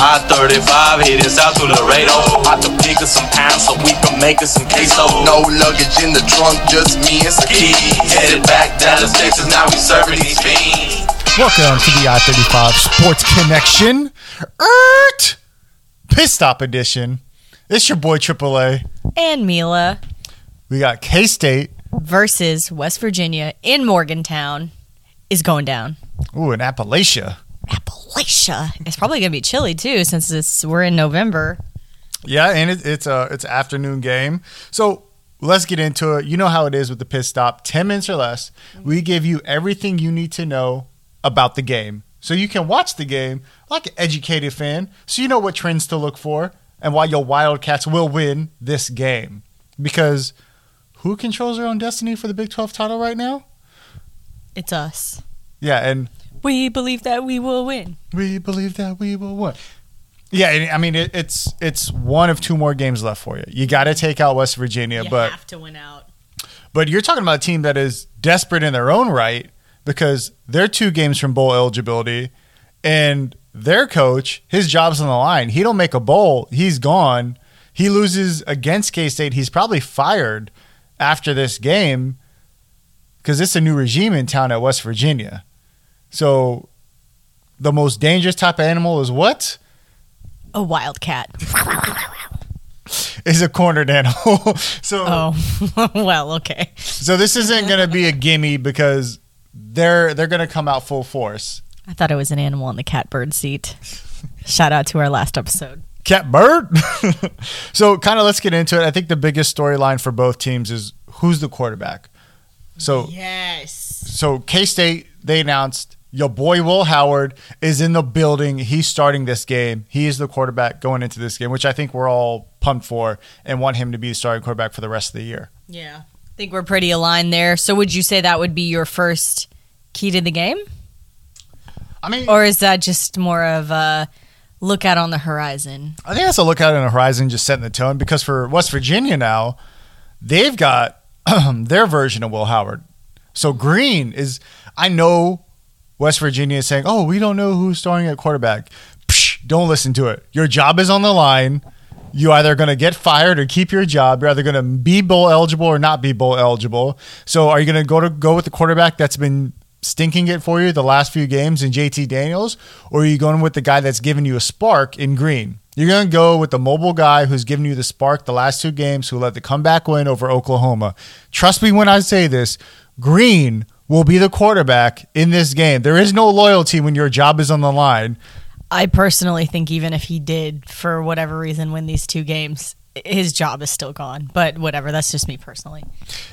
I-35 heading south to Laredo. About to pick up some pounds so we can make us some queso. No luggage in the trunk, just me and some keys. Headed back Dallas, Texas, now we serving these fiends. Welcome to the I 35 Sports Connection. ERT! Pit Stop Edition. It's your boy AAA. and Mila We got K State. versus West Virginia in Morgantown is going down. Ooh, in Appalachia. Appalachia. It's probably going to be chilly too since it's we're in November. Yeah, and it, it's a it's afternoon game. So let's get into it. You know how it is with the pit stop. Ten minutes or less. We give you everything you need to know about the game, so you can watch the game like an educated fan. So you know what trends to look for and why your Wildcats will win this game. Because who controls their own destiny for the Big Twelve title right now? It's us. Yeah, and We believe that we will win. we believe that we will win. Yeah, I mean it, it's it's one of two more games left for you. You got to take out West Virginia, you but have to win out. But you're talking about a team that is desperate in their own right because they're two games from bowl eligibility, and their coach, his job's on the line. He don't make a bowl, he's gone. He loses against K State. He's probably fired after this game because it's a new regime in town at West Virginia. So the most dangerous type of animal is what? A wildcat. Is a cornered animal. so Oh, well, okay. So this isn't going to be a gimme because they're they're going to come out full force. I thought it was an animal in the catbird seat. Shout out to our last episode. Cat bird. so kind of let's get into it. I think the biggest storyline for both teams is who's the quarterback. So Yes. so K State they announced your boy Will Howard is in the building. He's starting this game. He is the quarterback going into this game, which I think we're all pumped for and want him to be the starting quarterback for the rest of the year. Yeah. I think we're pretty aligned there. So would you say that would be your first key to the game? I mean, Or is that just more of a look out on the horizon? I think that's a look out on the horizon, just setting the tone. Because for West Virginia now, they've got their version of Will Howard. So Greene is, I know West Virginia is saying, "Oh, we don't know who's starting at quarterback." Psh, don't listen to it. Your job is on the line. You either going to get fired or keep your job. You're either going to be bowl eligible or not be bowl eligible. So, are you going to go to go with the quarterback that's been stinking it for you the last few games in JT Daniels, or are you going with the guy that's giving you a spark in Greene? You're going to go with the mobile guy who's given you the spark the last two games, who led the comeback win over Oklahoma. Trust me when I say this, Greene will be the quarterback in this game. There is no loyalty when your job is on the line. I personally think even if he did, for whatever reason, win these two games, his job is still gone. But whatever, that's just me personally.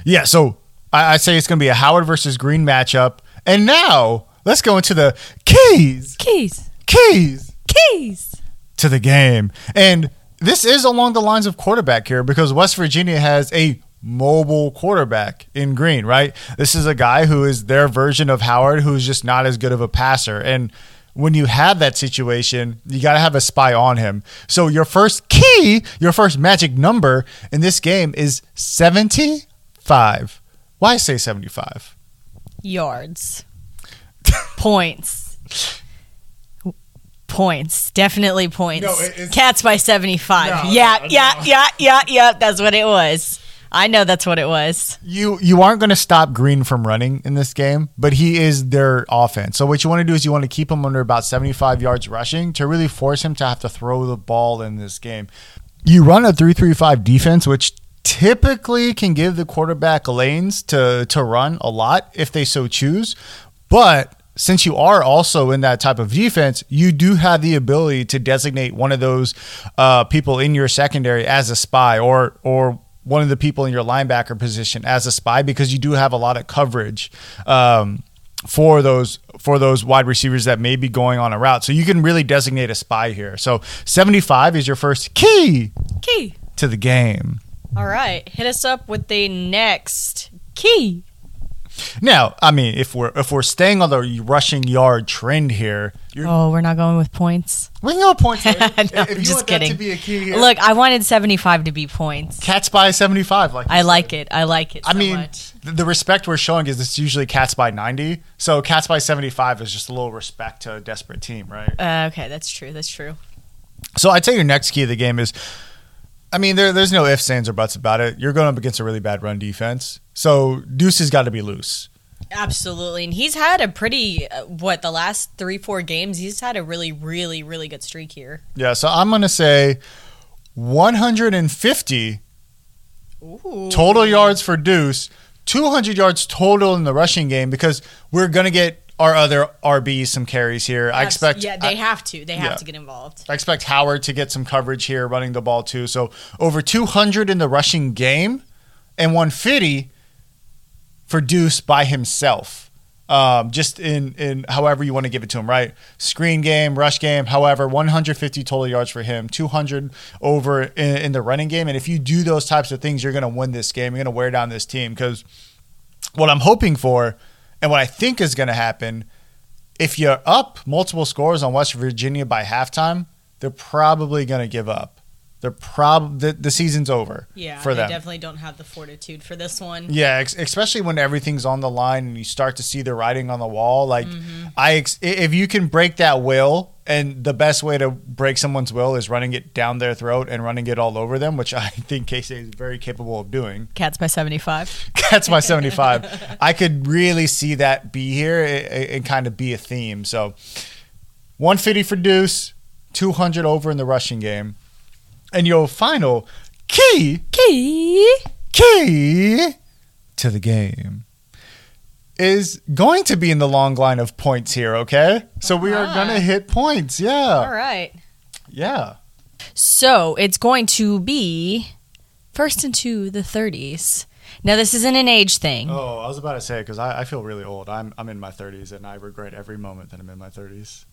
Yeah, so I, I say it's going to be a Howard versus Greene matchup. And now let's go into the keys, Keys, keys keys. to the game. And this is along the lines of quarterback here because West Virginia has a mobile quarterback in Greene, right? This is a guy who is their version of Howard who's just not as good of a passer. And when you have that situation, you got to have a spy on him. So your first key, your first magic number in this game is 75. Why say 75? Yards, points, points. Definitely points. No, it- Cats by seventy-five. No, yeah, no, yeah, no. yeah, yeah, yeah. That's what it was. I know that's what it was. You you aren't going to stop Greene from running in this game, but he is their offense. So what you want to do is you want to keep him under about 75 yards rushing to really force him to have to throw the ball in this game. You run a 3-3-5 defense which typically can give the quarterback lanes to to run a lot if they so choose. But since you are also in that type of defense, you do have the ability to designate one of those uh, people in your secondary as a spy or or one of the people in your linebacker position as a spy because you do have a lot of coverage um, for those for those wide receivers that may be going on a route. So you can really designate a spy here. So 75 is your first key Key. to the game. All right, hit us up with the next key. Now, I mean, if we're if we're staying on the rushing yard trend here, Oh, we're not going with points. we can go points. No, if you I'm want just kidding. to be a key here, Look, I wanted 75 to be points. Cats by 75. Like I like it. I like it. I so mean, much. the respect we're showing is it's usually Cats by 90. So Cats by 75 is just a little respect to a desperate team, right? Uh, okay, that's true. That's true. So I'd say your next key of the game is, I mean, there, there's no ifs, ands, or buts about it. You're going up against a really bad run defense, so Deuce has got to be loose. Absolutely. And he's had a pretty, uh, what, the last three, four games, he's had a really, really, really good streak here. Yeah, so I'm going to say 150 Ooh. total yards for Deuce, 200 yards total in the rushing game because we're going to get our other RBs some carries here. I expect Yeah, they I, have to. They have yeah. to get involved. I expect Howard to get some coverage here running the ball too. So over 200 in the rushing game and 150 for Deuce by himself. Um, just in in however you want to give it to him, right? Screen game, rush game, however, 150 total yards for him, 200 over in, in the running game. And if you do those types of things, you're going to win this game. You're going to wear down this team because what I'm hoping for and what I think is going to happen if you're up multiple scores on West Virginia by halftime, they're probably going to give up. They're prob the, the season's over Yeah, for they them. definitely don't have the fortitude for this one. Yeah, ex- especially when everything's on the line and you start to see the writing on the wall. Like, mm-hmm. I ex- if you can break that will, and the best way to break someone's will is running it down their throat and running it all over them, which I think State is very capable of doing. Cats by 75. Cats by 75. I could really see that be here and, and kind of be a theme. So 150 for Deuce, 200 over in the rushing game. And your final key, Key. key to the game is going to be in the long line of points here, okay? So we are going to uh-huh. hit points. Yeah. All right. Yeah. So it's going to be first into the 30s. Now, this isn't an age thing. Oh, I was about to say because I, I feel really old. I'm I'm in my 30s and I regret every moment that I'm in my 30s.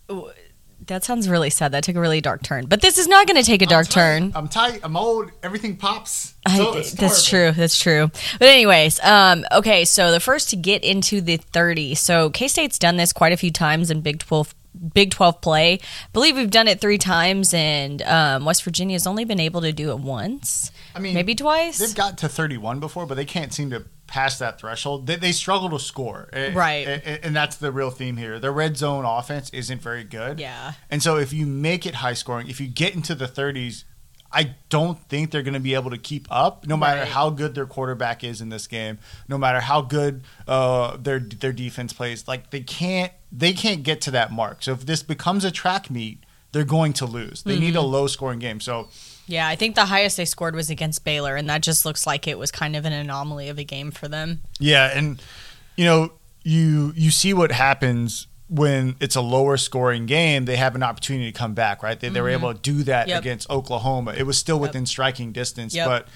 That sounds really sad. That took a really dark turn. But this is not going to take a dark I'm turn. I'm tight. I'm old. Everything pops. I- So that's true. That's true. But anyways, um, okay. So the first to get into the 30. So K State's done this quite a few times in Big 12. Big 12 play. I believe we've done it three times, and um, West Virginia's only been able to do it once, I mean, maybe twice. they've got to 31 before, but they can't seem to pass that threshold. They, they struggle to score. Eh, Right. eh, eh, And that's the real theme here. Their red zone offense isn't very good. Yeah. And so if you make it high scoring, if you get into the 30s, I don't think they're going to be able to keep up, no matter Right. how good their quarterback is in this game, no matter how good uh, their their defense plays. Like they can't they can't get to that mark. So if this becomes a track meet, they're going to lose. They need a Mm-hmm. low scoring game. So Yeah, I think the highest they scored was against Baylor, and that just looks like it was kind of an anomaly of a game for them. Yeah, and you know, you you see what happens when it's a lower scoring game. They have an opportunity to come back, right? They, they were able to do that Mm-hmm. Yep. against Oklahoma. It was still Yep. within striking distance, Yep. but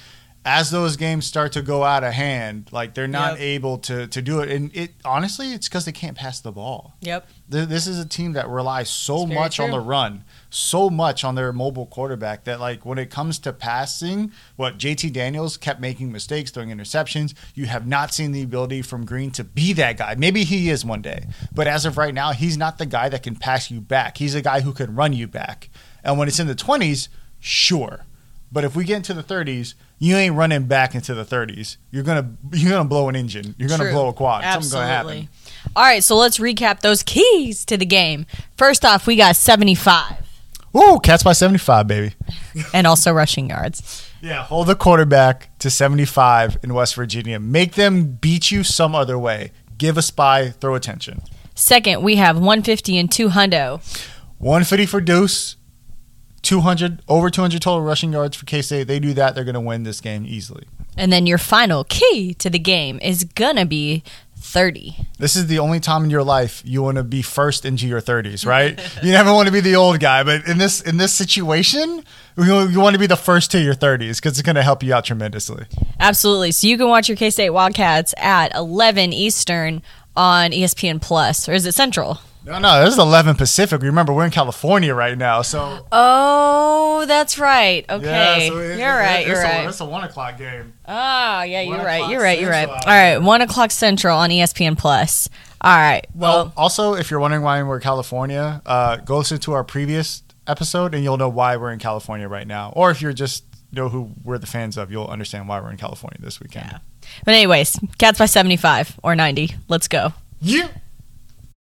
as those games start to go out of hand, like they're not Yep. able to to do it. And it honestly, it's because they can't pass the ball. Yep. Th- This is a team that relies so It's much on the run, so much on their mobile quarterback that like when it comes to passing, what JT Daniels kept making mistakes, throwing interceptions. You have not seen the ability from Greene to be that guy. Maybe he is one day, but as of right now, he's not the guy that can pass you back. He's a guy who can run you back. And when it's in the twenties, sure, but if we get into the thirties, you ain't running back into the thirties. You're gonna you're gonna blow an engine. You're gonna True. blow a quad. Something's gonna happen. Absolutely. All right, so let's recap those keys to the game. First off, we got 75 Ooh, Cats by seventy five, baby. and also rushing yards. Yeah, hold the quarterback to 75 in West Virginia. Make them beat you some other way. Give a spy, throw attention. Second, we have 150 and 2 hundo. 150 for Deuce, 200 over 200 total rushing yards for K State. They do that, they're going to win this game easily. And then your final key to the game is gonna be 30. This is the only time in your life you want to be first into your 30s, right? you never want to be the old guy, but in this in this situation, you, you want to be the first to your 30s because it's going to help you out tremendously. Absolutely. So you can watch your K State Wildcats at 11 Eastern on ESPN Plus, or is it Central? No, no, this is 11 Pacific. Remember, we're in California right now, so Oh, that's right. Okay, Yeah, so it- you're right. it's You're a, right. It's a one o'clock game. Oh, yeah, you're right. You're right. You're right. All right, one o'clock Central on ESPN Plus. All right. Well, also, if you're wondering why we're in California, uh, go listen to our previous episode, and you'll know why we're in California right now. Or if you're just know who we're the fans of, you'll understand why we're in California this weekend. but anyways, Cats by 75 or 90. Let's go. Yeah.